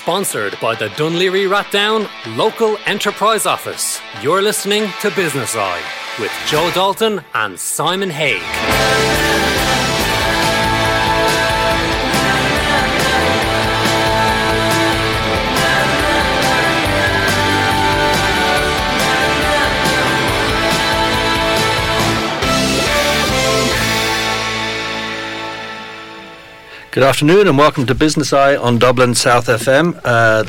Sponsored by the Dún Laoghaire Rathdown Local Enterprise Office. You're listening to Business Eye with Joe Dalton and Simon Haig. Good afternoon and welcome to Business Eye on Dublin South FM uh,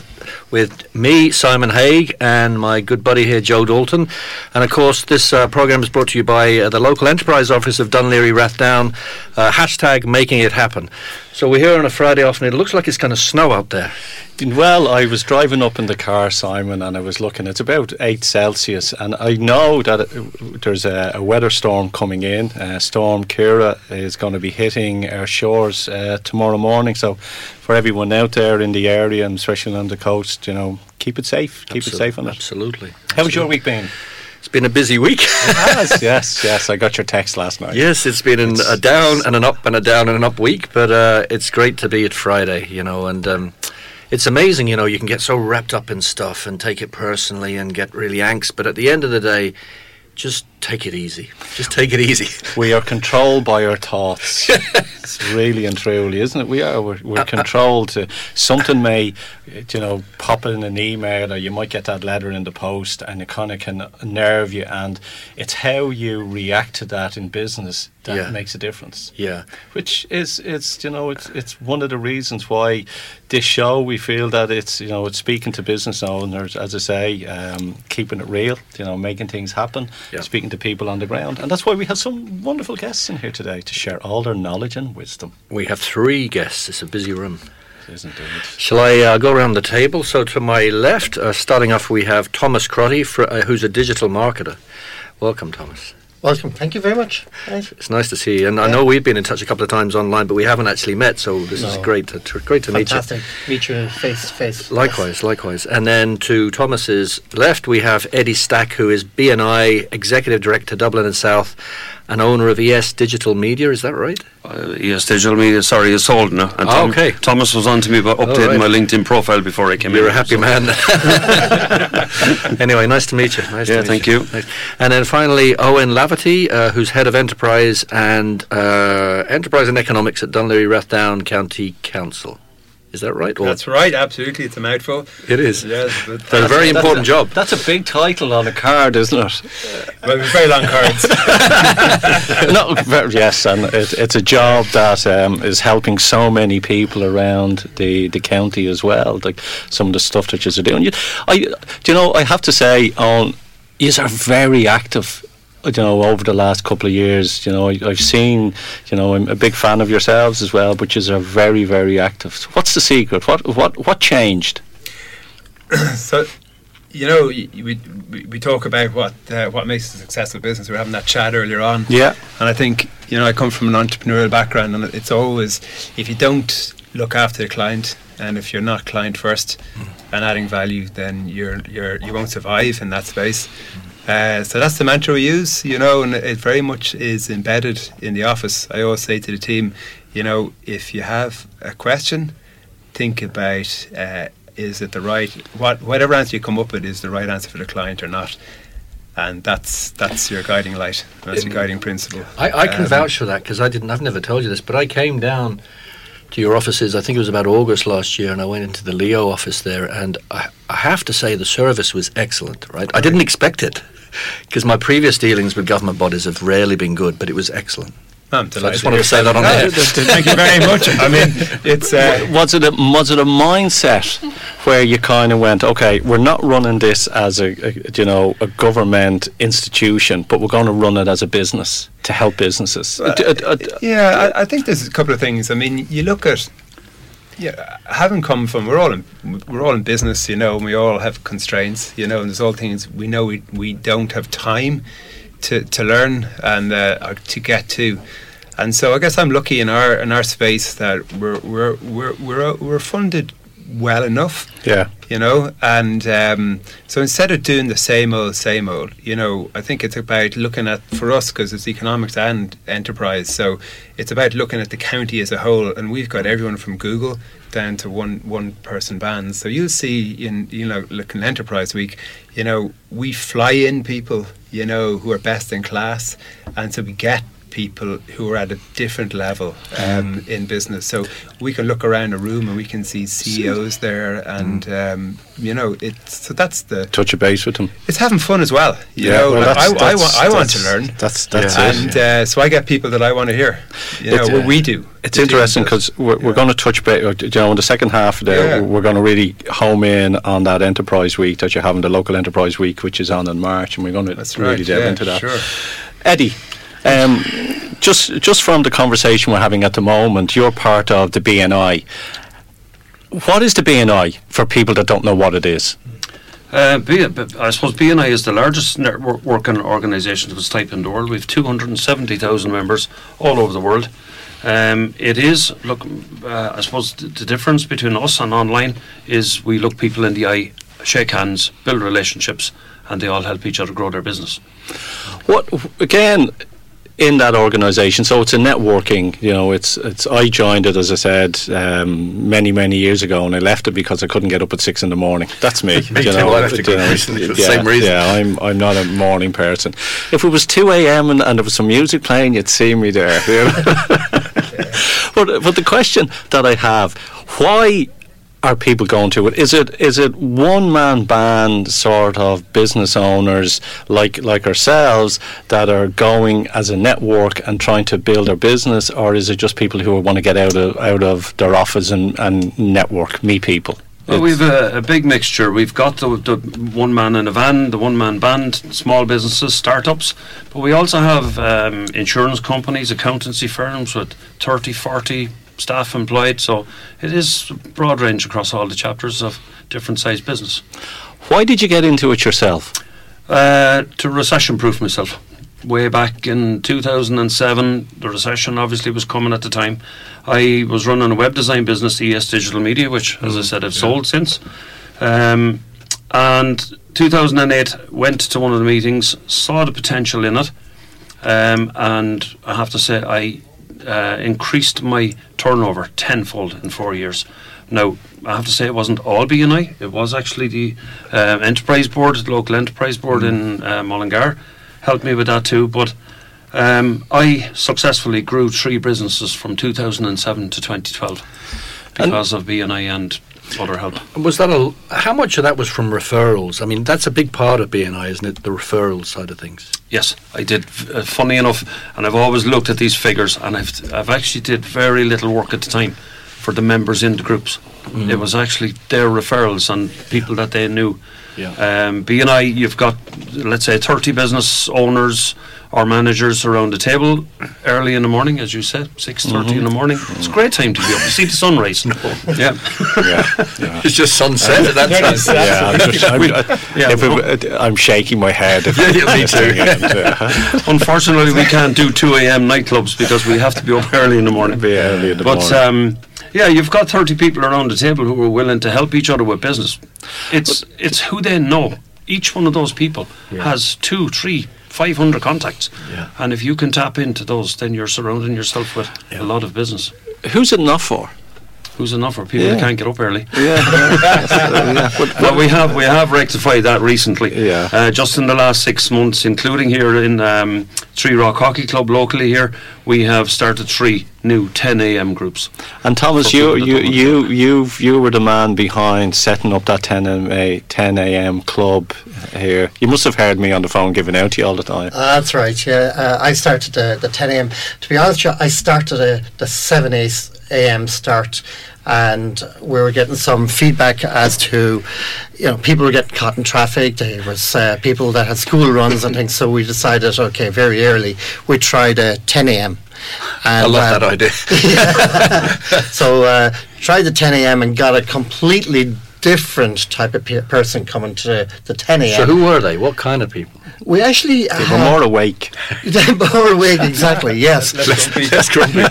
with me, Simon Haig, and my good buddy here, Joe Dalton. And of course, this uh, program is brought to you by uh, the local enterprise office of Dún Laoghaire Rathdown. Uh, hashtag making it happen. So we're here on a Friday afternoon. It looks like it's going to snow out there. Well, I was driving up in the car, Simon, and I was looking. It's about eight Celsius, and I know that it, there's a, a, weather storm coming in. Uh, storm Ciara is going to be hitting our shores uh, tomorrow morning. So, for everyone out there in the area, and especially on the coast, you know, keep it safe. Keep it safe on it. Absolutely. How's your week been? It's been a busy week. it has, yes, yes. I got your text last night. Yes, it's been an, a down and an up and a down and an up week, but uh, it's great to be at Friday, you know, and um, it's amazing, you know, you can get so wrapped up in stuff and take it personally and get really angst, but at the end of the day, just take it easy. Just take it easy. We are controlled by our thoughts. it's really and truly, isn't it? We are. We're, we're controlled to something may, you know, pop in an email or you might get that letter in the post and it kind of can nerve you. And it's how you react to that in business that Yeah. makes a difference. Yeah. Which is, it's you know, it's it's one of the reasons why this show we feel that it's you know it's speaking to business owners, as I say, um, keeping it real, you know, making things happen, Yeah. speaking to people on the ground, and that's why we have some wonderful guests in here today to share all their knowledge and wisdom. We have three guests. It's a busy room. It is indeed. Shall I uh, go around the table? So to my left, uh, starting off, we have Thomas Crotty, fr- uh, who's a digital marketer. Welcome, Thomas. Welcome. Thank you very much. Right. It's nice to see you. And I know we've been in touch a couple of times online, but we haven't actually met. So this is great. To, to- great to meet you. Fantastic. Meet you face to face. Likewise, likewise. And then to Thomas's left, we have Eddie Stack, who is BNI Executive Director, Dublin and South, and owner of ES Digital Media. Is that right? Uh, yes, digital media. Sorry, it's sold now. And Ah, okay. Thomas was on to me about updating right. my LinkedIn profile before I came in. You're a happy so- man. anyway, nice to meet you. Nice to Yeah, thank you. you. Nice. And then finally, Owen Laverty, uh, who's head of enterprise and uh, enterprise and economics at Dún Laoghaire Rathdown County Council. Is that right? Or That's right, absolutely. It's a mouthful. it is. Yes, but It's a very important job. That's a big title on a card, isn't it? well, with very long cards. no, ver- yes, and it, it's a job that um, is helping so many people around the, the county as well. Like some of the stuff that you're doing. You, I, do you know, I have to say, on you are very active. You know, over the last couple of years, you know, I, I've seen. You know, I'm a big fan of yourselves as well, but you are very, very active. So what's the secret? What, what, what changed? so, you know, we, we, we talk about what uh, what makes a successful business. We were having that chat earlier on. Yeah. And I think, you know, I come from an entrepreneurial background, and it's always, if you don't look after the client, and if you're not client first and adding value, then you're, you're, you won't survive in that space. Uh, so that's the mantra we use, you know, and it very much is embedded in the office. I always say to the team, you know, if you have a question, think about uh, is it the right what whatever answer you come up with is the right answer for the client or not, and that's that's your guiding light. That's your guiding principle. I, I can Um, vouch for that because I didn't. I've never told you this, but I came down to your offices. I think it was about August last year, and I went into the Leo office there, and I, I have to say the service was excellent. Right, I didn't expect it because my previous dealings with government bodies have rarely been good, but it was excellent. I'm So I just wanted to say that on air. th- th- Thank you very much. I mean, it's uh, was it a was it a mindset where you kind of went, okay, we're not running this as a, a you know a government institution, but we're going to run it as a business to help businesses. Uh, uh, yeah, I, I think there's a couple of things. I mean, you look at yeah, having come from we're all in we're all in business, you know, and we all have constraints, you know, and there's all things we know we we don't have time to to learn and uh, to get to. And so I guess I'm lucky in our in our space that we're we're we're we're, we're funded well enough yeah, you know and um, so instead of doing the same old same old you know i think it's about looking at for us because it's economics and enterprise so it's about looking at the county as a whole and we've got everyone from google down to one one person bands. So you'll see in you know looking Enterprise Week, you know we fly in people you know who are best in class, and so we get people who are at a different level um, in business. So we can look around a room and we can see CEOs there, and um, you know, it's so that's the Touch a base with them. it's having fun as well. You Yeah, know, well, like, I, that's- I, want, I want to learn. That's that's Yeah. it. and uh, so I get people that I want to hear. You know, It's, what uh, we do. It's The interesting because we're, we're going to touch base. You know, in the second half there, Yeah. we're going to really home in on that enterprise week that you're having, the local enterprise week, which is on in March, and we're going to That's really right. delve yeah, into that. Sure. Eddie, um, just just from the conversation we're having at the moment, you're part of the BNI. What is the BNI for people that don't know what it is? Uh, B- b- I suppose BNI is the largest networking organisation of its type in the world. We've 270,000 members all over the world. Um, it is, look, uh, I suppose th- the difference between us and online is we look people in the eye, shake hands, build relationships, and they all help each other grow their business. What again in that organisation? So it's a networking. You know, it's it's. I joined it as I said um, many many years ago, and I left it because I couldn't get up at six in the morning. That's me. Me you too, know, I left it you know, recently for the yeah, same reason. Yeah, I'm I'm not a morning person. If it was two a.m. And, and there was some music playing, you'd see me there. You know? but but the question that I have, why? Are people going to it? Is it is it one man band sort of business owners like like ourselves that are going as a network and trying to build their business, or is it just people who want to get out of out of their office and, and network, meet people? Well, we've a, a big mixture. We've got the, the one man in a van, the one man band, small businesses, startups, but we also have um, insurance companies, accountancy firms with 30, 40 staff employed. So it is a broad range across all the chapters of different size business. Why did you get into it yourself? Uh, to recession proof myself. Way back in 2007, the recession obviously was coming at the time. I was running a web design business, ES Digital Media, which, as I said, I've sold since. Um, and 2008, went to one of the meetings, saw the potential in it, um, and I have to say, I uh, increased my turnover tenfold in four years. Now, I have to say, it wasn't all BNI. It was actually the uh, enterprise board, the local enterprise board in uh, Mullingar, helped me with that too. But um, I successfully grew three businesses from 2007 to 2012 because of BNI and other help. Was that a? How much of that was from referrals? I mean, that's a big part of BNI, isn't it? The referral side of things. Yes, I did. Uh, funny enough, and I've always looked at these figures, and I've I've actually did very little work at the time for the members in the groups. It was actually their referrals and people that they knew. Yeah. Um, BNI, you've got let's say 30 business owners or managers around the table early in the morning, as you said, 6:30 in the morning. It's a great time to be up. You see the sunrise. Yeah. Yeah, It's just sunset at that time. yeah. I'm, just, I'm, Yeah. if it, I'm shaking my head. Yeah, yeah, me too. too. Unfortunately, we can't do 2 a.m. nightclubs because we have to be up early in the morning. Be early in the but morning. um, yeah, you've got 30 people around the table who are willing to help each other with business. It's it's who they know. Each one of those people has two, three, 500 contacts. Yeah. And if you can tap into those, then you're surrounding yourself with a lot of business. Who's it not for? Who's enough for people Yeah. that can't get up early? Yeah, Well, we have we have rectified that recently. Yeah. Uh, just in the last six months, including here in um, Three Rock Hockey Club locally here, we have started three new 10 a.m. groups. And Thomas, For you you you you you were the man behind setting up that 10 a 10 a.m. club here. You must have heard me on the phone giving out to you all the time. Uh, that's right. Yeah, uh, I started the, the 10 a.m. To be honest, I started a, the 7 a.m. start, and we were getting some feedback as to, you know, people were getting caught in traffic. There was uh, people that had school runs and things. So we decided, okay, very early, we tried a 10 a.m. I love uh, that idea. so uh, tried the 10 a.m. and got a completely different type of pe- person coming to the, the 10 a.m. So who were they? What kind of people? we actually They were had- more awake. more awake, exactly. Yes. That's grumpy.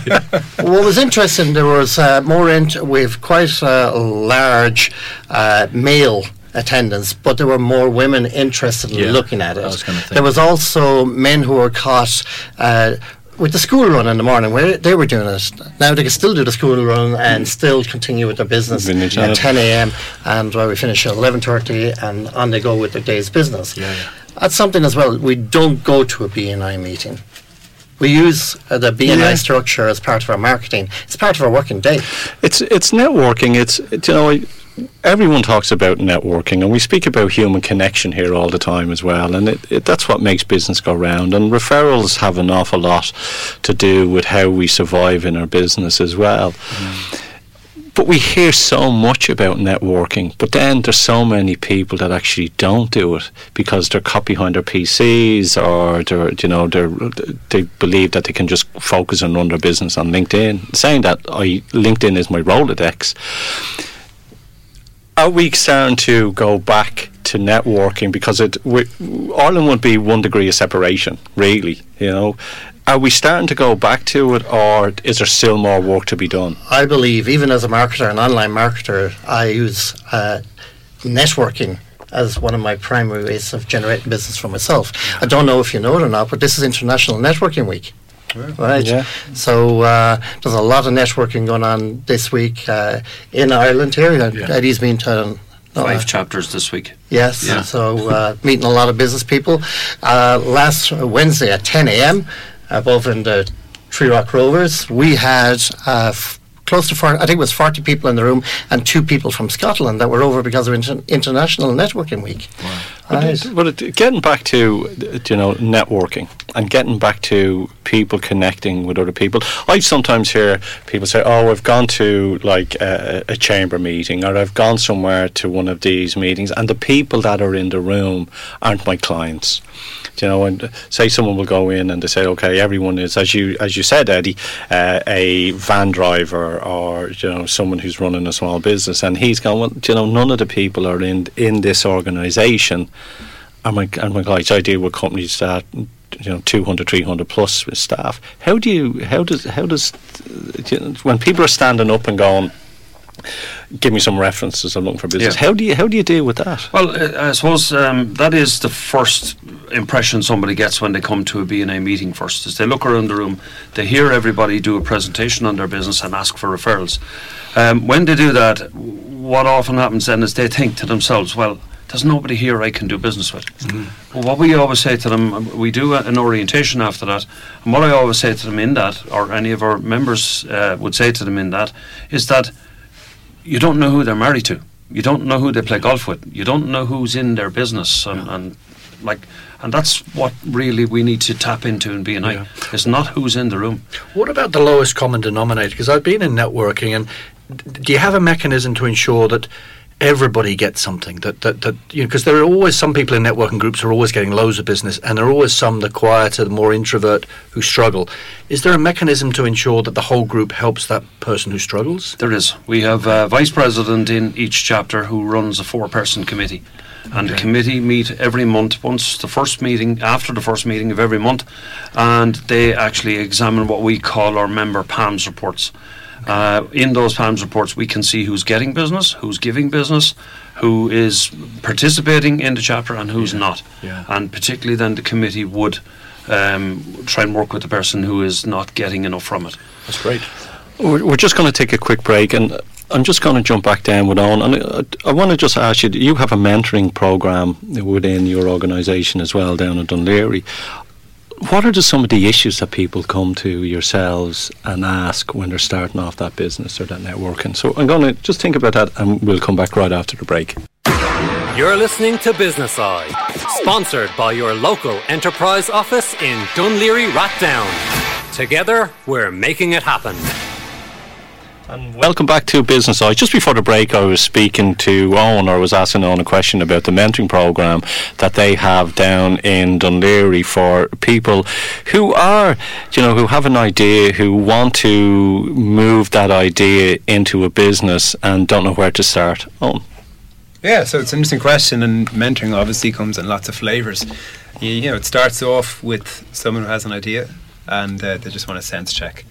what was interesting, there was uh, more. Int- we've quite a large uh, male attendance, but there were more women interested in Yeah, looking at it. I was think. there was also men who were caught. Uh, with the school run in the morning, where they were doing it, now they can still do the school run and still continue with their business Finish at at- 10 a.m. and well, we finish at 11:30 and on they go with their day's business. Yeah, yeah. That's something as well. We don't go to a BNI meeting. We use uh, the BNI Yeah. structure as part of our marketing. It's part of our working day. It's it's networking. It's it- you know everyone talks about networking, and we speak about human connection here all the time as well. And it, it, that's what makes business go round. And referrals have an awful lot to do with how we survive in our business as well. Mm. But we hear so much about networking, but then there's so many people that actually don't do it because they're caught behind their PCs or they're, you know, they're, they believe that they can just focus and run their business on LinkedIn. Saying that I LinkedIn is my Rolodex. Are we starting to go back to networking because it we, Ireland would be one degree of separation, really? You know, are we starting to go back to it, or is there still more work to be done? I believe, even as a marketer, an online marketer, I use uh, networking as one of my primary ways of generating business for myself. I don't know if you know it or not, but this is International Networking Week. Right. Yeah. So uh, there's a lot of networking going on this week uh, in Ireland here. Yeah. Eddie's been to uh, Five chapters this week. Yes, Yeah. so uh, meeting a lot of business people. Uh, last Wednesday at 10 a.m. above in the Three Rock Rovers, we had uh, f- close to 40, I think it was 40 people in the room and two people from Scotland that were over because of inter- International Networking Week. But, Right. it, but it, getting back to you know networking and getting back to people connecting with other people, I sometimes hear people say, "Oh, I've gone to like a, a chamber meeting, or I've gone somewhere to one of these meetings, and the people that are in the room aren't my clients." Do You know, and uh, say someone will go in and they say, "Okay, everyone is as you as you said, Eddie, uh, a van driver or you know someone who's running a small business," and he's going, "Well, you know, none of the people are in in this organisation." and my and my guys, I deal with companies that you know 200, 300 plus staff. How do you how does how does you know, when people are standing up and going, give me some references, I'm looking for business. Yeah. How do you how do you deal with that? Well, uh, I suppose um, that is the first impression somebody gets when they come to a BNI meeting first, is they look around the room, they hear everybody do a presentation on their business and ask for referrals. Um, when they do that, what often happens then is they think to themselves, well, there's nobody here I can do business with. Well, what we always say to them, um, we do a- an orientation after that, and what I always say to them in that, or any of our members uh, would say to them in that, is that you don't know who they're married to. You don't know who they play golf with. You don't know who's in their business, and, and like, and that's what really we need to tap into in BNI. Yeah. It's not who's in the room. What about the lowest common denominator? Because I've been in networking, and d- do you have a mechanism to ensure that everybody gets something? That that, that you know, because there are always some people in networking groups who are always getting loads of business, and there are always some the quieter, the more introvert who struggle. Is there a mechanism to ensure that the whole group helps that person who struggles? There is. We have a vice president in each chapter who runs a four-person committee, and the committee meet every month. Once the first meeting, after the first meeting of every month, and they actually examine what we call our member PALMS reports. Uh, in those PALMS reports, we can see who's getting business, who's giving business, who is participating in the chapter, and who's not. yeah. And particularly, then the committee would um, try and work with the person who is not getting enough from it. That's great. We're, we're just going to take a quick break, and I'm just going to jump back down with on. And uh, I, want to just ask you: you have a mentoring program within your organisation as well down in Dún Laoghaire. What are some of the issues that people come to yourselves and ask when they're starting off that business or that networking? So I'm going to just think about that, and we'll come back right after the break. You're listening to Business Eye, sponsored by your local enterprise office in Dún Laoghaire Rathdown. Together, we're making it happen. And welcome back to Business Eye. Just before the break, I was speaking to Owen, or was asking Owen a question about the mentoring program that they have down in Dún Laoghaire for people who are, you know, who have an idea, who want to move that idea into a business and don't know where to start. Owen. Yeah, so it's an interesting question, and mentoring obviously comes in lots of flavors. You, you know, it starts off with someone who has an idea, and uh, they just want a sense check,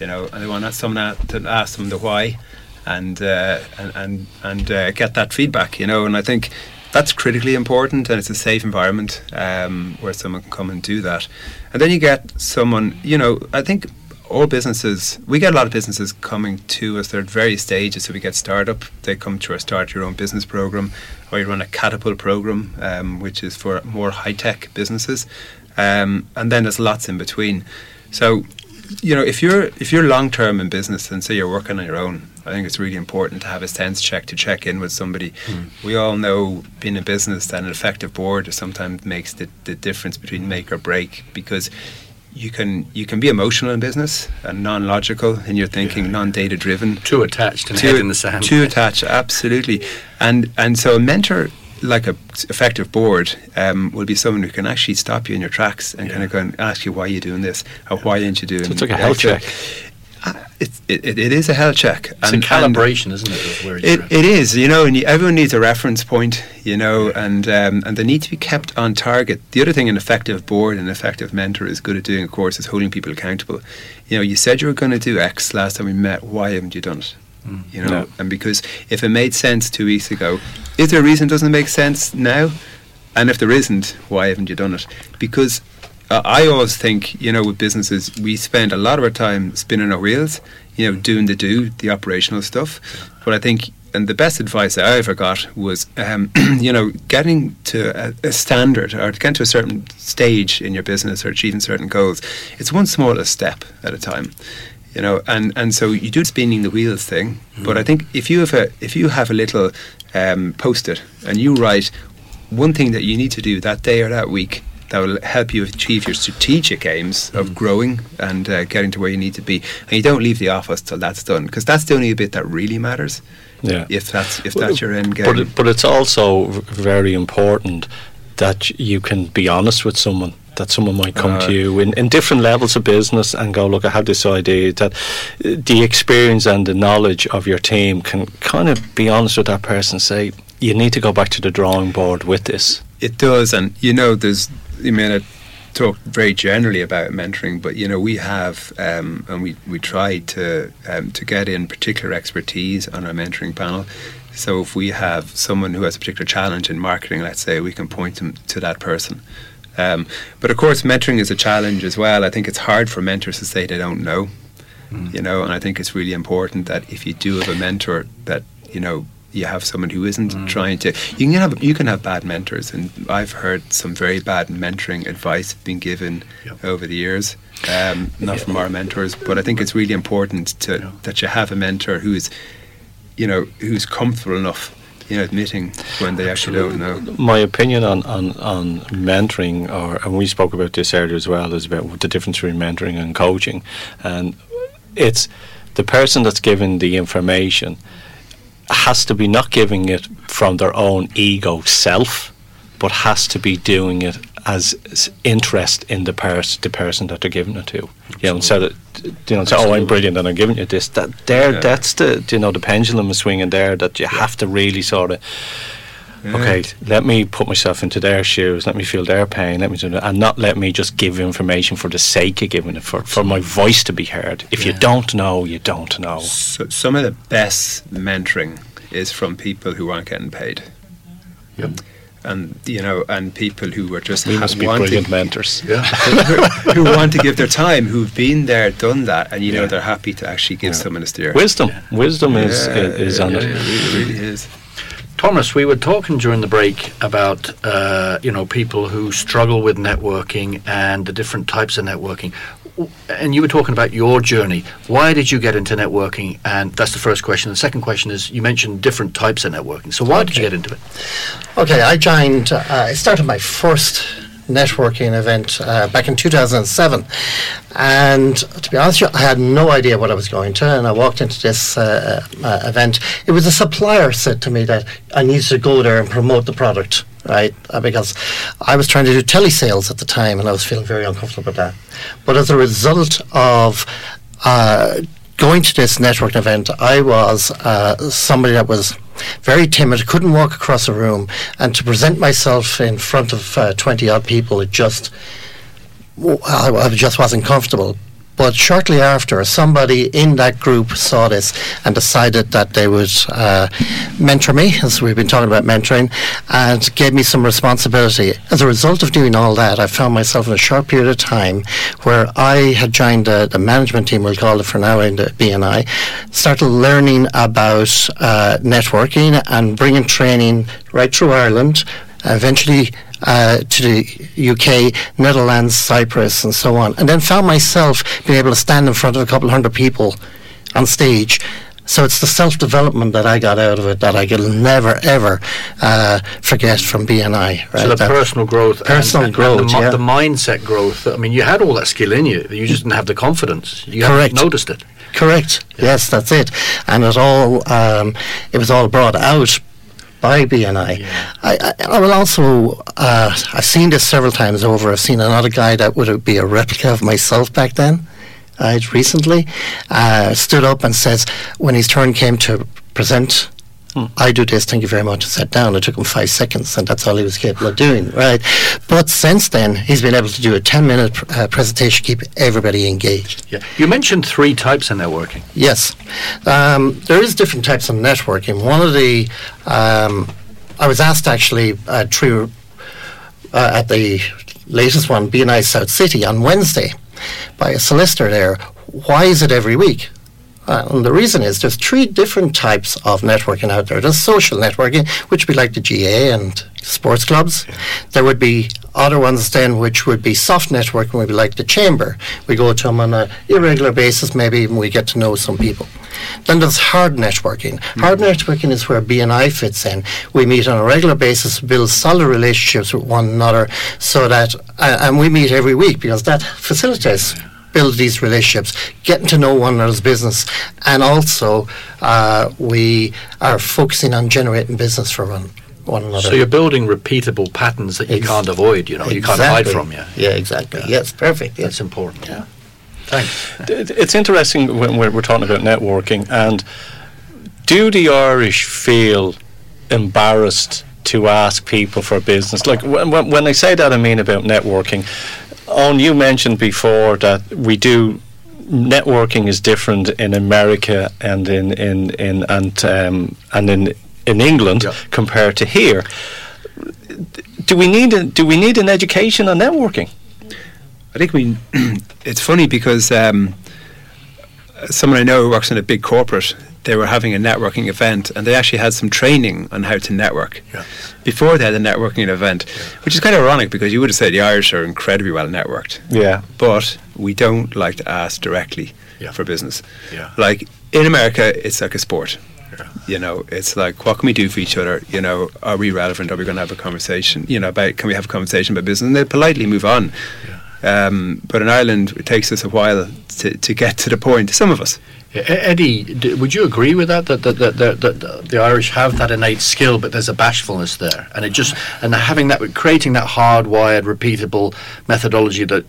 you know, and they want someone to ask them the why, and uh, and and, and uh, get that feedback, you know. And I think that's critically important, and it's a safe environment um, where someone can come and do that. And then you get someone, you know, I think all businesses, we get a lot of businesses coming to us. They're at various stages. So we get startup. They come to our start your own business program, or you run a catapult program, um, which is for more high tech businesses. Um, and then there's lots in between. So, you know, if you're if you're long term in business and say you're working on your own, I think it's really important to have a sense check to check in with somebody. Mm. We all know being in business that an effective board sometimes makes the, the difference between make or break because you can you can be emotional in business and non-logical in your thinking, yeah. non-data driven. Too attached and too, head in the sand. Too attached, absolutely. And and so a mentor like a effective board um, will be someone who can actually stop you in your tracks and yeah. kind of go and ask you why you're doing this or why aren't you doing. So it's like a health check. Uh, it, it, it is a health check. It's and, a calibration, isn't it? It, it is, you know, and you, everyone needs a reference point, you know, yeah. and um, and they need to be kept on target. The other thing an effective board and effective mentor is good at doing, of course, is holding people accountable. You know, you said you were going to do X last time we met. Why haven't you done it? Mm. You know, no. and because if it made sense two weeks ago, is there a reason it doesn't make sense now? And if there isn't, why haven't you done it? Because uh, I always think, you know, with businesses, we spend a lot of our time spinning our wheels, you know, doing the do, the operational stuff. But I think, and the best advice I ever got was, um, you know, getting to a, a, standard or getting to a certain stage in your business or achieving certain goals. It's one smallest step at a time. You know, and, and so you do spinning the wheels thing, mm. but I think if you have a if you have a little um, post it and you write one thing that you need to do that day or that week that will help you achieve your strategic aims of mm. growing and uh, getting to where you need to be. And you don't leave the office till that's done because that's the only bit that really matters. Yeah. If that's if that's your end game. But it, but it's also very important that you can be honest with someone that someone might come uh, to you in, in different levels of business and go, look, I have this idea that the experience and the knowledge of your team can kind of be honest with that person say, you need to go back to the drawing board with this. It does, and you know, there's I mean, I talk very generally about mentoring, but you know, we have um, and we we try to um, to get in particular expertise on our mentoring panel. So if we have someone who has a particular challenge in marketing, let's say, we can point them to that person. Um, but of course, mentoring is a challenge as well. I think it's hard for mentors to say they don't know, mm. you know, and I think it's really important that if you do have a mentor, that you know you have someone who isn't mm. trying to you can have you can have bad mentors and I've heard some very bad mentoring advice being given yep. over the years um, not yeah. from our mentors but I think it's really important to yeah. that you have a mentor who's you know who's comfortable enough know, admitting when they actually don't know. My opinion on, on, on mentoring, or and we spoke about this earlier as well, is about the difference between mentoring and coaching, and it's the person that's given the information has to be not giving it from their own ego self, but has to be doing it as, interest in the person, the person that they're giving it to. You know, instead of you know, say, "Oh, I'm brilliant and I'm giving you this." That there, yeah. that's the you know the pendulum is swinging there. That you yeah. have to really sort of yeah. Okay, let me put myself into their shoes. Let me feel their pain. Let me do that, and not let me just give information for the sake of giving it, for, for my voice to be heard. If you don't know, you don't know. So some of the best mentoring is from people who aren't getting paid. Yep. And you know, and people who are just we must be brilliant mentors, yeah, who, who, want to give their time, who've been there, done that, and you know they're happy to actually give yeah. someone a steer. Wisdom, wisdom is is on it. it really, really is. Thomas, we were talking during the break about uh, you know people who struggle with networking and the different types of networking, and you were talking about your journey. Why did you get into networking? And that's the first question. The second question is you mentioned different types of networking. So why okay. did you get into it? Okay, I joined. Uh, I started my first networking event uh, back in 2007. And to be honest with you, I had no idea what I was going to. And I walked into this uh, uh, event. It was a supplier said to me that I needed to go there and promote the product, right? Uh, because I was trying to do telesales at the time and I was feeling very uncomfortable with that. But as a result of uh, going to this networking event, I was uh, somebody that was very timid, couldn't walk across a room, and to present myself in front of uh, 20 odd people, it just, I, I just wasn't comfortable. But shortly after, somebody in that group saw this and decided that they would uh, mentor me, as we've been talking about mentoring, and gave me some responsibility. As a result of doing all that, I found myself in a short period of time where I had joined the, the management team, we'll call it for now, in the BNI, started learning about uh, networking and bringing training right through Ireland eventually uh, to the UK, Netherlands, Cyprus, and so on, and then found myself being able to stand in front of a couple hundred people on stage. So it's the self development that I got out of it that I will never ever uh, forget from BNI. Right? So the That- personal growth, Personal and, growth, and the, yeah. the mindset growth. I mean, you had all that skill in you. You just didn't have the confidence. You Correct. hadn't noticed it. Correct. Yes, that's it. And it all um, it was all brought out by BNI. I, I, I will also uh, I've seen this several times over. I've seen another guy that would be a replica of myself back then. I uh, recently, uh, stood up and says when his turn came to present. I do this, thank you very much, and sat down. It took him five seconds, and that's all he was capable of doing, right? But since then, he's been able to do a 10 minute pr- uh, presentation, keep everybody engaged. Yeah. You mentioned three types of networking. Yes, um, there is different types of networking. One of the um, I was asked actually uh, through uh, at the latest one, BNI South City on Wednesday, by a solicitor there. Why is it every week? Uh, and the reason is there's three different types of networking out there. There's social networking, which would be like the GAA and sports clubs. There would be other ones then which would be soft networking, would be like the chamber. We go to them on an irregular basis, maybe even we get to know some people. Then there's hard networking. Hard networking is where BNI fits in. We meet on a regular basis, build solid relationships with one another, so that uh, and we meet every week because that facilitates build these relationships, getting to know one another's business, and also uh, we are focusing on generating business for one one another. So you're building repeatable patterns that you Ex- can't avoid. You know, you can't hide from. You. Yeah, exactly. Yes, perfect. Yes. That's important. Yeah. Thanks. It's interesting when we're, we're talking about networking. And do the Irish feel embarrassed to ask people for business? Like when, when, when I say that, I mean about networking. Owen, you mentioned before that we do networking is different in America and in in, in and um, and in in England Yeah. compared to here. Do we need a, do we need an education on networking? I think we. it's funny because um, someone I know who works in a big corporate. They were having a networking event, and they actually had some training on how to network. Yeah. Before they had a networking event, which is kind of ironic because you would have said the Irish are incredibly well networked, Yeah. but we don't like to ask directly Yeah. for business. Yeah. Like in America, it's like a sport. Yeah. You know, it's like what can we do for each other? You know, are we relevant? Are we going to have a conversation? You know, about can we have a conversation about business? And they politely move on. Um, but in Ireland, it takes us a while to, to get to the point. Some of us. Eddie, would you agree with that? That, that, that, that, that the Irish have that innate skill, but there's a bashfulness there, and it just and having that, creating that hardwired, repeatable methodology that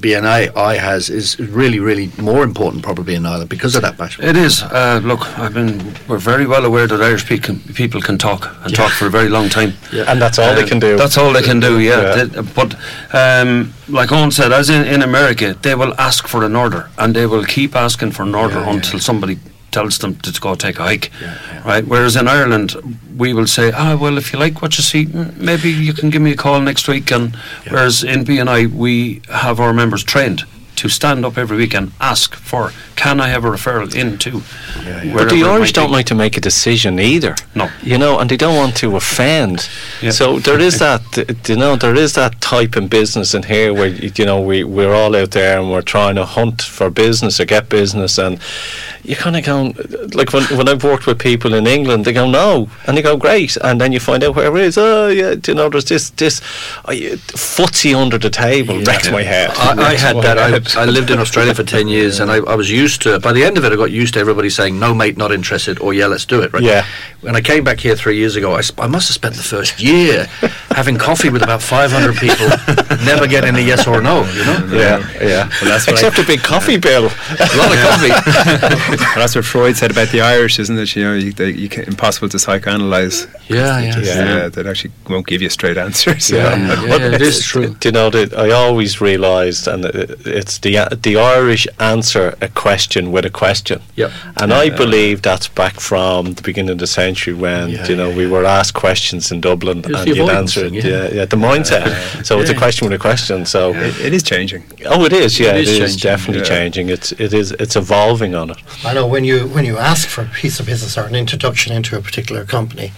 BNI I has is really, really more important probably in Ireland because of that bashfulness. It is. Uh, look, I've been. We're very well aware that Irish pe- can, people can talk and talk for a very long time. And that's all they Uh, can do. That's all they can do. Yeah. Yeah. They- but um, like Owen said, as in, in America, they will ask for an order and they will keep asking for an order Yeah, yeah. until somebody tells them to go take a hike. Right. Whereas in Ireland, we will say, ah, well, if you like what you see, maybe you can give me a call next week. And whereas in BNI, we have our members trained. To stand up every week and ask for, can I have a referral into? Yeah, yeah. But the wherever Irish don't be. like to make a decision either. No. You know, and they don't want to offend. Yeah. So there is that, you know, there is that type in business in here where, you know, we, we're all out there and we're trying to hunt for business or get business. And you kind of go, like when, when I've worked with people in England, they go, no. And they go, great. And then you find out where it is. Oh, yeah, you know, there's this, this yeah, footsie under the table. Wrecks my head. I, I had that. head. I, I lived in Australia for 10 years and I, I was used to it. By the end of it, I got used to everybody saying, no, mate, not interested, or yeah, let's do it, right? Yeah. When I came back here three years ago, I, sp- I must have spent the first year having coffee with about 500 people, never getting a yes or no, you know? Yeah, yeah. Well, that's what Except I- a big coffee bill. A lot of coffee. Well, that's what Freud said about the Irish, isn't it? You know, you, they, you can, impossible to psychoanalyze. yeah, yeah. Yeah, that actually won't give you straight answers. Yeah, yeah, it is true. Do you know I always realised, and it- it's the the Irish answer a question with a question. Yep. And I believe that's back from the beginning of the century when Yeah, you know yeah, we were asked questions in Dublin It's and you'd answer it. yeah. Yeah, yeah, the mindset. so it's a question with a question. So It, it is changing. oh, it is. Yeah, It it is is, changing, definitely yeah. changing. It's it is it's evolving on it. I know when you when you ask for a piece of business or an introduction into a particular company,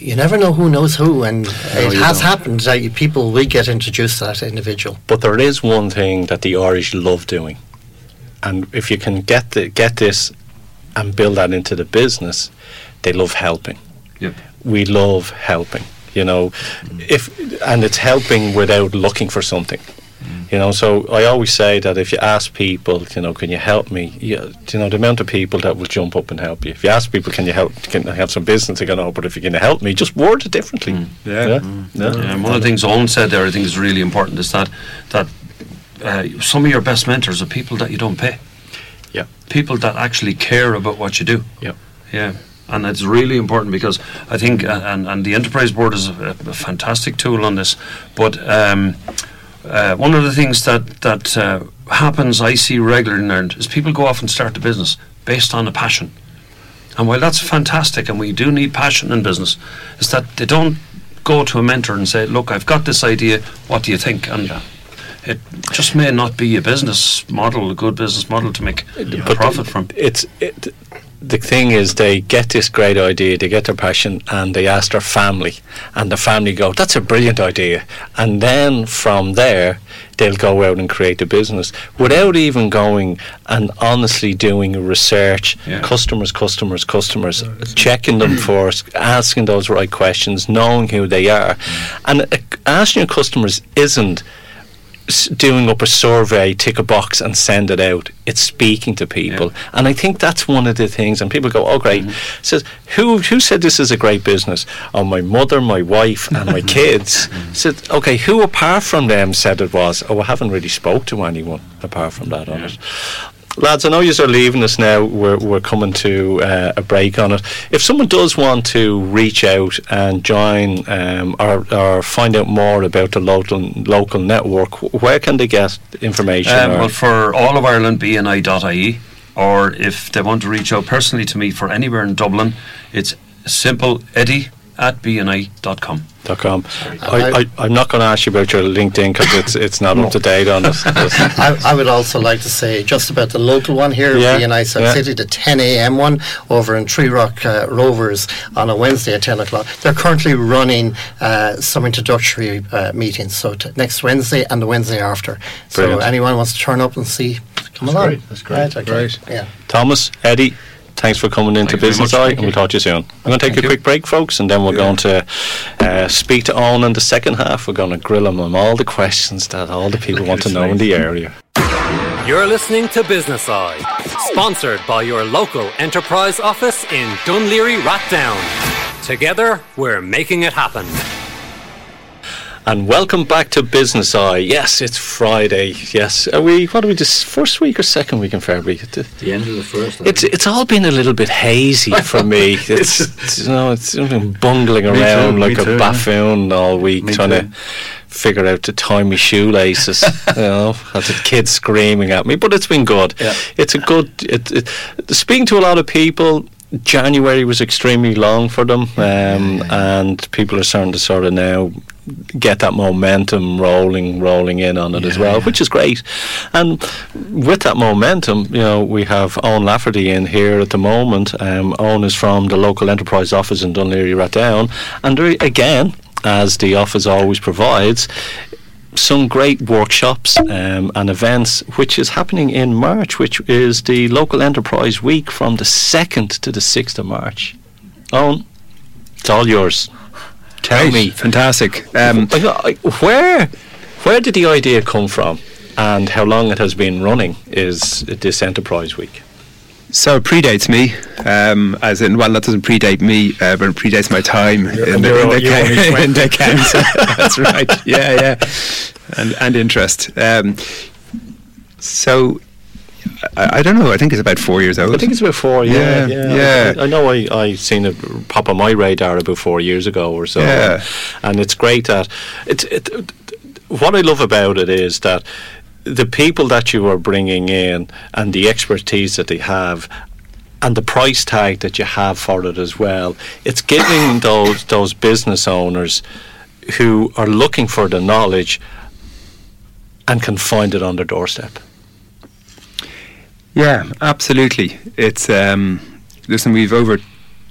you never know who knows who, and it has don't. happened that you, people will get introduced to that individual. But there is one thing that the Irish love doing, and if you can get the, get this and build that into the business, they love helping. Yep. We love helping. You know, if and it's helping without looking for something. You know, so I always say that if you ask people, you know, can you help me? You, you know, the amount of people that will jump up and help you. If you ask people, can you help? Can I have some business? They go, no, but if you can help me, just word it differently. Yeah. yeah. Yeah, and one of the things Owen said there, I think is really important, is that that uh, some of your best mentors are people that you don't pay. Yeah. People that actually care about what you do. Yeah. Yeah. And it's really important because I think, uh, and, and the Enterprise Board is a, a fantastic tool on this. But um, uh, one of the things that that uh, happens, I see regularly in Ireland, is people go off and start a business based on a passion. And while that's fantastic, and we do need passion in business, is that they don't go to a mentor and say, "Look, I've got this idea. What do you think?" And it just may not be a business model, a good business model to make a But profit from. It's it, the thing is they get this great idea, they get their passion, and they ask their family, and the family go, "That's a brilliant idea," and then from there they'll go out and create a business without even going and honestly doing research, Yeah. customers, customers, customers, checking them first, asking those right questions, knowing who they are, and uh, asking your customers isn't doing up a survey, tick a box, and send it out. It's speaking to people, and I think that's one of the things. And people go, "Oh, great!" Mm-hmm. Says who who said this is a great business? Oh, my mother, my wife, and my kids. Mm-hmm. Said, okay, who apart from them said it was? Oh, I haven't really spoke to anyone apart from that on it. Lads, I know you are leaving us now. We're, we're coming to uh, a break on it. If someone does want to reach out and join um, or, or find out more about the local local network, where can they get information? Um, well, for all of Ireland, bni.ie, or if they want to reach out personally to me for anywhere in Dublin, it's simple eddie at bni.com. dot com. I, I, I'm not going to ask you about your LinkedIn because it's it's not up to date on it. I, I would also like to say just about the local one here, Yeah, BNI South yeah. City, the 10 a.m. one over in Three Rock uh, Rovers on a Wednesday at 10 o'clock. They're currently running uh, some introductory uh, meetings, so t- next Wednesday and the Wednesday after. Brilliant. So anyone wants to turn up and see, come That's along. great, that's great. Right, okay. Right. Yeah. Thomas, Eddie, thanks for coming into Thank Business much. Eye, and we'll talk to you soon. I'm going to take Thank a you. quick break, folks, and then we're going to uh, speak to Owen in the second half. We're going to grill him on all the questions that all the people want to know in the area. You're listening to Business Eye, sponsored by your local enterprise office in Dún Laoghaire Rathdown. Together, we're making it happen. And welcome back to Business Eye. Yes, it's Friday. Yes, are we? What are we? This first week or second week in February? The- The end of the first. It's it's all been a little bit hazy for me. It's, it's you know it's been bungling too, around me like too, a yeah. buffoon all week Me trying too. to figure out to tie my shoelaces. you know, as a kid screaming at me, but it's been good. Yeah. It's a good. It, it, speaking to a lot of people. January was extremely long for them, um, and people are starting to sort of now get that momentum rolling, rolling in on it as well, which is great. And with that momentum, you know, we have Owen Lafferty in here at the moment. Um, Owen is from the local enterprise office in Dún Laoghaire Rathdown, and there, again, as the office always provides. Some great workshops um, and events, which is happening in March, which is the local enterprise week from the second to the sixth of March. Owen, it's all yours. Tell Right, me, Fantastic. Um, I got- I- where where did the idea come from, and how long it has been running? Is this enterprise week? So it predates me, um, as in well, that doesn't predate me, uh, but it predates my time in, the, in, the, ca- in the council. That's right. Yeah, yeah, and and interest. Um, so I, I, don't know. I think it's about four years old. I think it's about four. Yeah, yeah. yeah. I, I, know. I I seen it pop on my radar about four years ago or so. Yeah. and, and it's great that it's it, what I love about it is that the people that you are bringing in and the expertise that they have and the price tag that you have for it as well it's giving those those business owners who are looking for the knowledge and can find it on their doorstep yeah absolutely it's um, listen we've over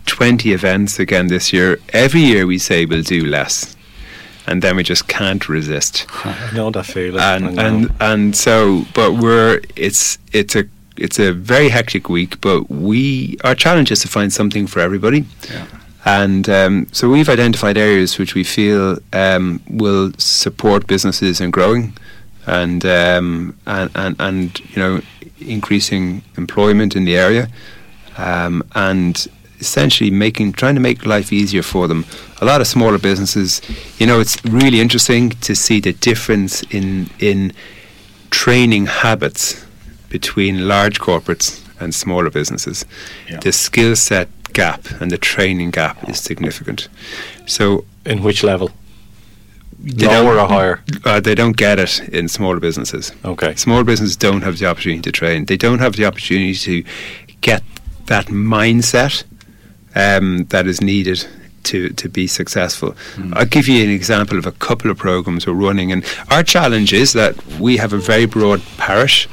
20 events again this year every year we say we'll do less and then we just can't resist. I know that feeling. And and and so, but we're it's it's a it's a very hectic week, but we our challenge is to find something for everybody. Yeah. And um, so we've identified areas which we feel um, will support businesses in growing, and, um, and and and you know increasing employment in the area, um, and essentially making trying to make life easier for them. A lot of smaller businesses, you know, it's really interesting to see the difference in in training habits between large corporates and smaller businesses. Yeah. The skill set gap and the training gap is significant. So, in which level? Lower or higher? Uh, they don't get it in smaller businesses. Okay. Small businesses don't have the opportunity to train. They don't have the opportunity to get that mindset um, that is needed to, to be successful. Mm. I'll give you an example of a couple of programs we're running, and our challenge is that we have a very broad parish.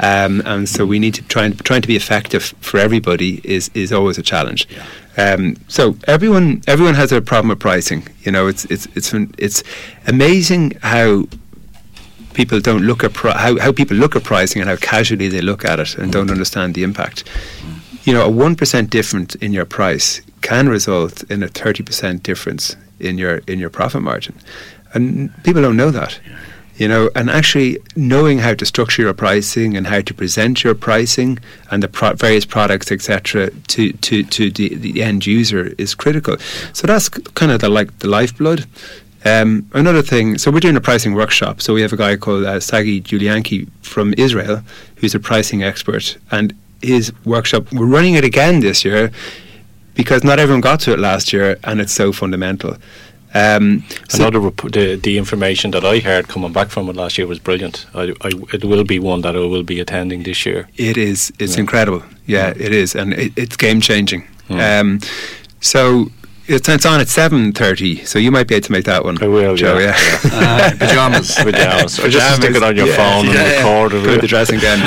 Um, and so we need to try and trying to be effective for everybody is is always a challenge. Yeah. Um, so everyone everyone has a problem with pricing. You know, it's it's it's it's amazing how people don't look at pri- how how people look at pricing and how casually they look at it and don't understand the impact. You know, a 1% difference in your price can result in a 30% difference in your in your profit margin. And people don't know that. You know, and actually knowing how to structure your pricing and how to present your pricing and the pro- various products, etc., to to to the, the end user is critical. So that's kind of the like the lifeblood. Um, another thing, so we're doing a pricing workshop. So we have a guy called uh, Sagi Julianki from Israel, who's a pricing expert, and his workshop. We're running it again this year because not everyone got to it last year, and it's so fundamental. Um, so Another rep- the, the information that I heard coming back from it last year was brilliant. I, I, it will be one that I will be attending this year. It is. It's yeah. incredible. Yeah, yeah, it is, and it, it's game changing. Yeah. Um, so it's, it's on at seven thirty, so you might be able to make that one. I will, Joe. Yeah, yeah. Uh, pajamas, pajamas, or just stick it on your phone and record. Put the dressing gown.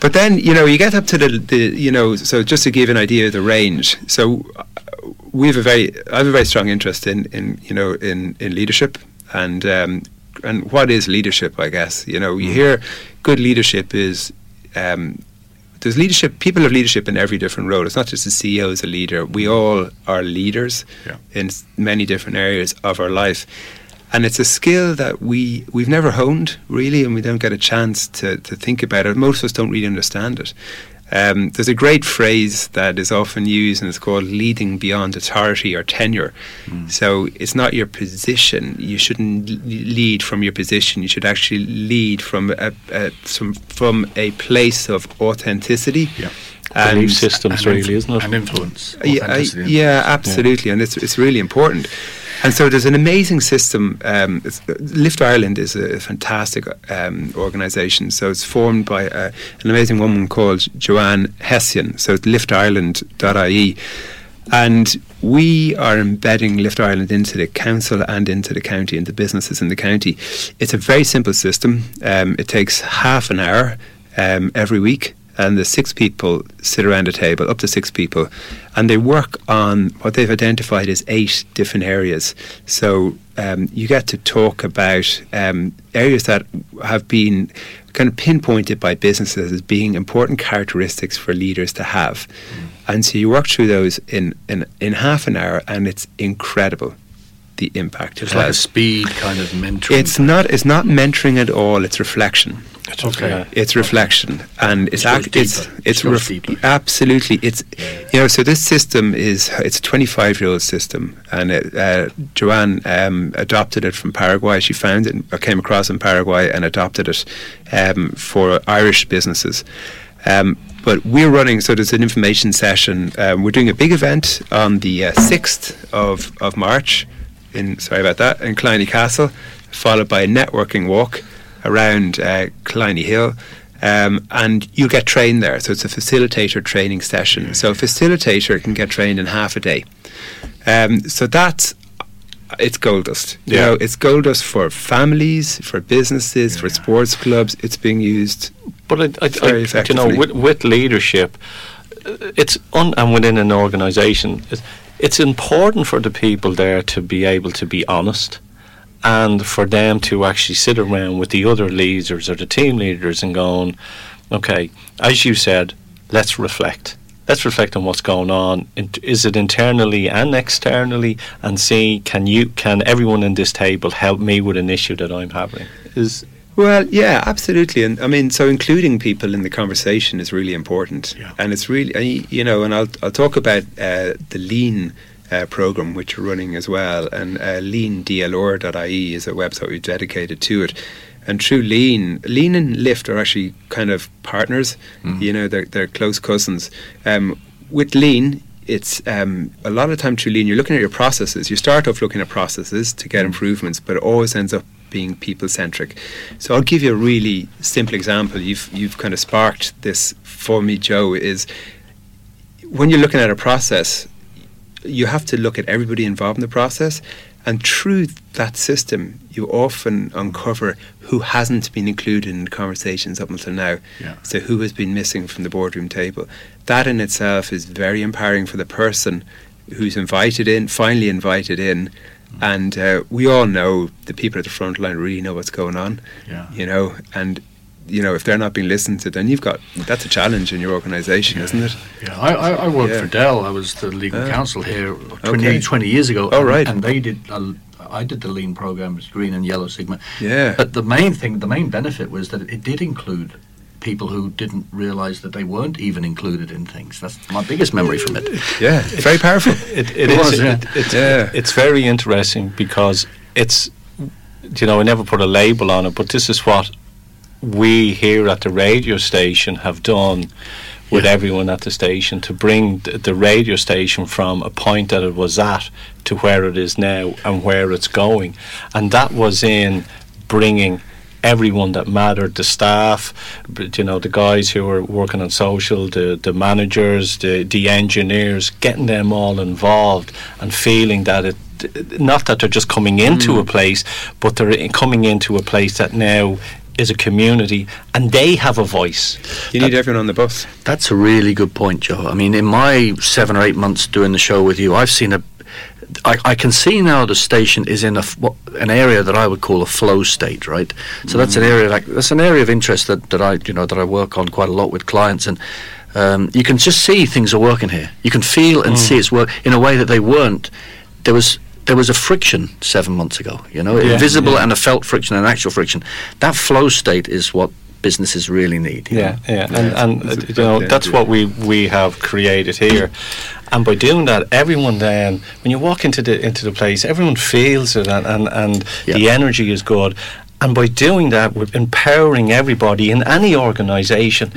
But then you know you get up to the, the you know so just to give an idea of the range. So we have a very I have a very strong interest in in you know in in leadership and um, and what is leadership? I guess you know you mm. hear good leadership is. Um, there's leadership. People have leadership in every different role. It's not just the CEO as a leader. We all are leaders yeah. in many different areas of our life, and it's a skill that we we've never honed really, and we don't get a chance to to think about it. Most of us don't really understand it. Um, there's a great phrase that is often used, and it's called leading beyond authority or tenure. Mm. So it's not your position. You shouldn't lead from your position. You should actually lead from a, a from, from a place of authenticity. Yeah. And Belief systems, and really, isn't it? And influence. Yeah, yeah, absolutely, yeah. and it's it's really important. And so there's an amazing system. Um, Lift Ireland is a fantastic um, organisation. So it's formed by uh, an amazing woman called Joanne Hession. So it's liftireland.ie. And we are embedding Lift Ireland into the council and into the county, into businesses in the county. It's a very simple system. Um, it takes half an hour um, every week and the six people sit around a table, up to six people, and they work on what they've identified as eight different areas. So um, you get to talk about um, areas that have been kind of pinpointed by businesses as being important characteristics for leaders to have. Mm. And so you work through those in, in, in half an hour, and it's incredible the impact It's like a speed kind of mentoring. It's not. It's not mentoring at all. It's reflection. Okay. It's reflection, and it's act, it's it's It ref- absolutely it's you know. So this system is it's a 25 year old system, and it, uh, Joanne um, adopted it from Paraguay. She found it, or came across in Paraguay, and adopted it um, for Irish businesses. Um, but we're running, so there's an information session. Um, we're doing a big event on the uh, 6th of, of March, in sorry about that, in Killiney Castle, followed by a networking walk around uh, Hill. Um, and you'll get trained there. So it's a facilitator training session. So a facilitator can get trained in half a day. Um, so that's it's gold dust. You Yeah. know, it's gold dust for families, for businesses, for sports clubs. It's being used But I, I, Very I, you know, with, with leadership, it's un, and within an organisation, it's, it's important for the people there to be able to be honest, and for them to actually sit around with the other leaders or the team leaders and going, okay, as you said, let's reflect. Let's reflect on what's going on. Is it internally and externally, and see can you can everyone in this table help me with an issue that I'm having? Is Well, yeah, absolutely, and I mean, so including people in the conversation is really important, Yeah. and it's really, you know, and I'll I'll talk about uh, the Lean uh, program which we're running as well, and uh, LeanDLR.ie is a website we've dedicated to it, and through Lean, Lean and Lift are actually kind of partners, you know, they're they're close cousins. Um, with Lean, it's um, a lot of time through lean you're looking at your processes. You start off looking at processes to get improvements but it always ends up being people centric so i'll give you a really simple example. You've you've kind of sparked this for me joe is when you're looking at a process you have to look at everybody involved in the process and through that system you often uncover who hasn't been included in conversations up until now Yeah. so who has been missing from the boardroom table that in itself is very empowering for the person who's invited in finally invited in and uh, we all know the people at the front line really know what's going on Yeah. you know and you know if they're not being listened to then you've got that's a challenge in your organization isn't it Yeah, I, I, I worked Yeah. for Dell. I was the legal Ah. counsel here 20, Okay. 20 years ago. Oh, and, right. And they did. Uh, I did the lean program. It was green and yellow sigma. Yeah. But the main thing, the main benefit was that it did include people who didn't realise that they weren't even included in things. That's my biggest memory from it. yeah it's very powerful It, it It is. was, yeah. it- it's, Yeah. it's very interesting because it's, you know, I never put a label on it, but this is what we here at the radio station have done with Yeah. everyone at the station to bring th- the radio station from a point that it was at to where it is now and where it's going. And that was in bringing everyone that mattered the staff you know the guys who were working on social the the managers the the engineers getting them all involved and feeling that it not that they're just coming into mm. a place but they're coming into a place that now is a community and they have a voice you need everyone on the bus That's a really good point, Joe. I mean, in my seven or eight months doing the show with you, I've seen a. I, I can see now the station is in a f- what, an area that I would call a flow state, right? So that's an area like that's an area of interest that, that I you know that I work on quite a lot with clients, and um, you can just see things are working here. You can feel and see it's work in a way that they weren't. There was there was a friction seven months ago, you know, Yeah, invisible yeah. and a felt friction and actual friction. That flow state is what businesses really need. you Yeah, yeah, and, and That's uh, you know that's what we we have created here, and by doing that, everyone then when you walk into the into the place, everyone feels it, and and, and Yeah. the energy is good. And by doing that, we're empowering everybody in any organisation.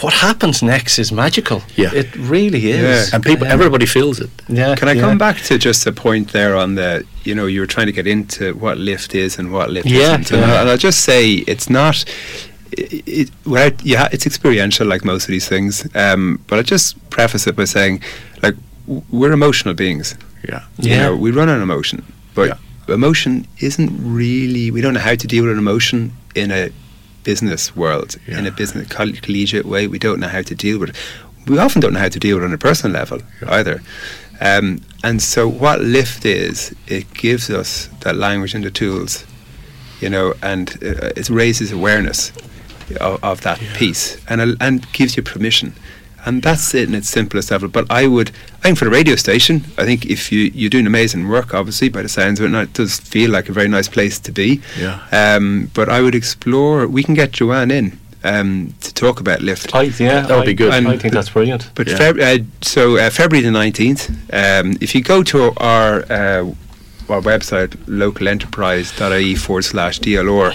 What happens next is magical. Yeah. it really is. Yeah. And people, Yeah. everybody feels it. Yeah. Can I yeah. come back to just a point there on the, you know, you were trying to get into what lift is and what lift Yeah, isn't. And, yeah. I, and I'll just say it's not, it, it, without, yeah, it's experiential like most of these things. Um, but I just preface it by saying, like, w- we're emotional beings. Yeah. You Yeah. know, we run on emotion. But emotion isn't really, we don't know how to deal with an emotion in a business world, in a business coll- collegiate way. We don't know how to deal with it. We often don't know how to deal with it on a personal level either. Um, and so, what Lift is, it gives us that language and the tools, you know, and uh, it raises awareness of, of that piece and, al- and gives you permission and that's it in its simplest level. But I would, I think for the radio station, I think if you you're doing amazing work, obviously by the sounds of it, it does feel like a very nice place to be. Yeah. Um, but I would explore. We can get Joanne in um, to talk about Lift. I, yeah, That would I- be good. I, think that's brilliant. But Yeah. Feb- uh, so uh, February the nineteenth. Um, if you go to our uh, our website localenterprise.ie forward slash DLR,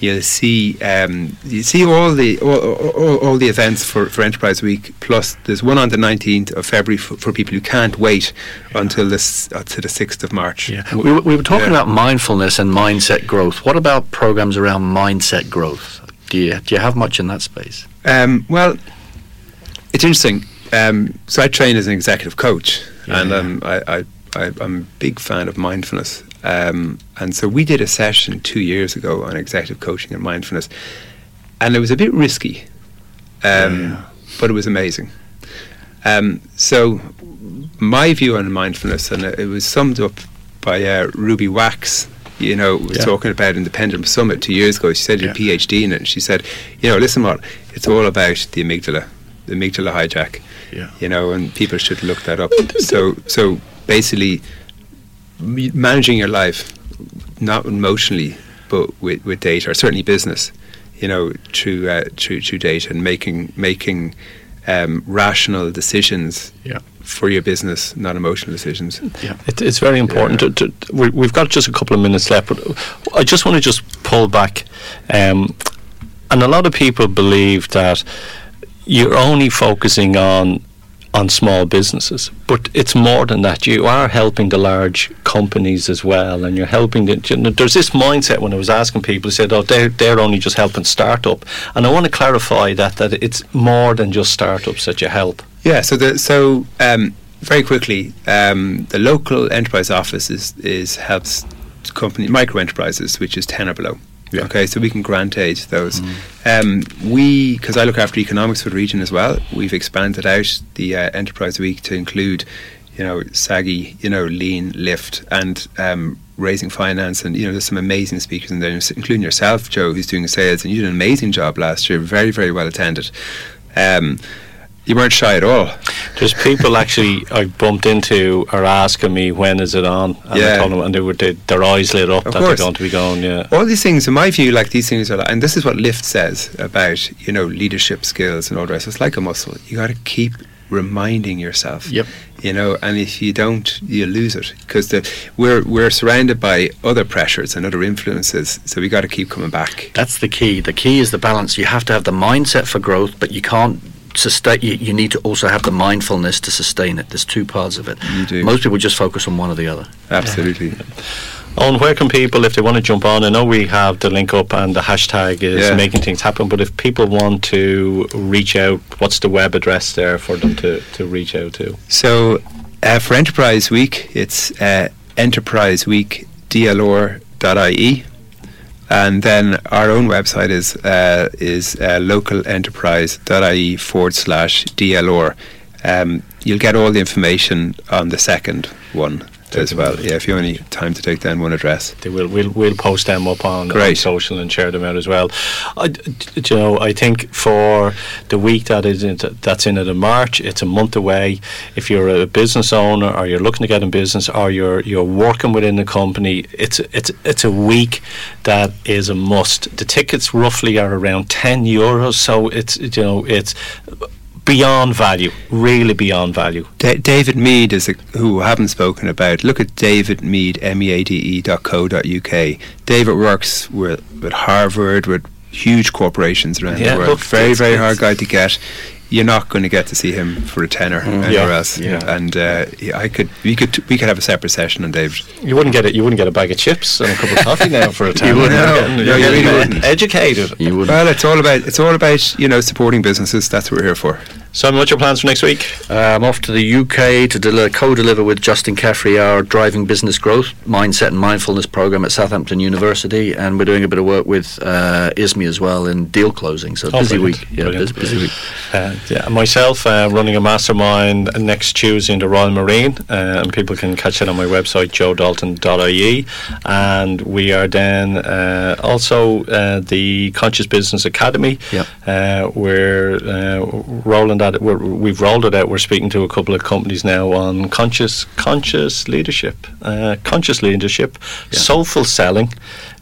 you'll see um, you see all the all, all, all the events for, for Enterprise Week. Plus, there's one on the nineteenth of February for, for people who can't wait until this uh, to the sixth of March. Yeah. We, were- we were talking Yeah. about mindfulness and mindset growth. What about programs around mindset growth? Do you, do you have much in that space? Um, well, it's interesting. Um, so I train as an executive coach, Yeah, and um, I, I, I, I'm a big fan of mindfulness. Um, and so we did a session two years ago on executive coaching and mindfulness, and it was a bit risky, um, Yeah. but it was amazing. Um, so my view on mindfulness, and it was summed up by uh, Ruby Wax. You know, was Yeah. talking about Independent Summit two years ago. She said a PhD in it, and she said, you know, listen, what it's all about the amygdala, the amygdala hijack. Yeah. You know, and people should look that up. so, so basically, managing your life, not emotionally, but with, with data, or certainly business. You know, through uh, through through data and making making um, rational decisions Yeah. for your business, not emotional decisions. Yeah. It, it's very important. Yeah. To, to, we, we've got just a couple of minutes left, but I just want to just pull back. Um, and a lot of people believe that you're only focusing on on small businesses, but it's more than that. You are helping the large companies as well, and you're helping. The, you know, there's this mindset when I was asking people, they said, "Oh, they're they're only just helping startup," and I want to clarify that that it's more than just startups that you help. Yeah. So the so um, very quickly, um, the local enterprise office is, is helps company micro enterprises, which is ten or below. Yeah. Okay, so we can grant aid to those. Um, we, because I look after economics for the region as well, we've expanded out the uh, enterprise week to include, you know, Sagi, you know, lean, lift, and um, raising finance, and you know, there's some amazing speakers in there, including yourself, Joe, who's doing sales, and you did an amazing job last year, very, very well attended. Um, you weren't shy at all. There's people actually I bumped into are asking me when is it on, and I Yeah. told them, and they were they, their eyes lit up Of that course. they're going to be going. Yeah, all these things, in my view, like these things are, like, and this is what Lift says about you know leadership skills and all the rest. It's like a muscle. You got to keep reminding yourself. Yep. You know, and if you don't, you lose it because we're we're surrounded by other pressures and other influences. So we got to keep coming back. That's the key. The key is the balance. You have to have the mindset for growth, but you can't sustain. You, you need to also have the mindfulness to sustain it. There's two parts of it. You do. Most people just focus on one or the other. Absolutely. On where can people, if they want to jump on? I know we have the link up and the hashtag is Yeah. making things happen. But if people want to reach out, what's the web address there for them to, to reach out to? So uh, for Enterprise Week, it's uh, enterpriseweekdlr.ie. And then our own website is uh, is uh, localenterprise.ie forward slash DLR. Um, you'll get all the information on the second one as well. Yeah, if you have any time to take down one address. They will we'll, we'll post them up on, on social and share them out as well. I, you know, I think for the week that is in, that's in it in March, it's a month away. If you're a business owner or you're looking to get in business or you're you're working within the company, it's it's it's a week that is a must. The tickets roughly are around ten euros, so it's you know it's beyond value, really beyond value. Da- David Meade is a, who I haven't spoken about. Look at David Meade, M-E-A-D-E dot co dot UK. David works with, with Harvard, with huge corporations around Yeah, the world. very, very hard guy to get. You're not going to get to see him for a tenner anywhere Yeah, else. yeah. And uh, yeah, I could, we could, we could have a separate session on David. You wouldn't get it. You wouldn't get a bag of chips and a cup of coffee now for a you wouldn't. No, getting- no, you really wouldn't. educated. You would. Well, it's all about, it's all about you know supporting businesses. That's what we're here for. Simon, what's your plans for next week? Uh, I'm off to the UK to deli- co-deliver with Justin Caffrey our driving business growth mindset and mindfulness program at Southampton University, and we're doing a bit of work with uh, ISME as well in deal closing. So Oh, busy brilliant, week. Yeah, brilliant. busy, busy week. Uh, yeah, myself uh, running a mastermind next Tuesday in the Royal Marine, uh, and people can catch it on my website joedalton.ie. And we are then uh, also uh, the Conscious Business Academy. Yep. Uh, we're uh, rolling that that we're, we've rolled it out. We're speaking to a couple of companies now on conscious conscious leadership, uh, conscious leadership, soulful selling,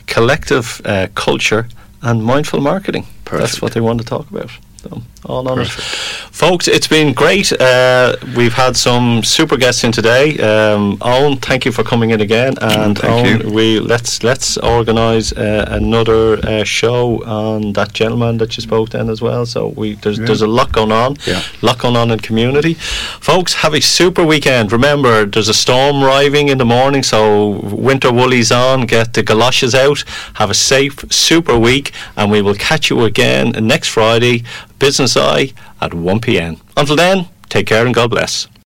collective uh, culture, and mindful marketing. That's what they want to talk about. So, all on it. Folks, it's been great. Uh, we've had some super guests in today. Um, Owen, thank you for coming in again. And Thank Owen, you. we let's let's organise uh, another uh, show on that gentleman that you spoke then as well. So we there's Yeah. there's a lot going on. Yeah. lot going on in community. Folks, have a super weekend. Remember, there's a storm arriving in the morning, so winter woolies on. Get the galoshes out. Have a safe super week, and we will catch you again next Friday. Business Eye at 1 p.m. Until then, take care and God bless.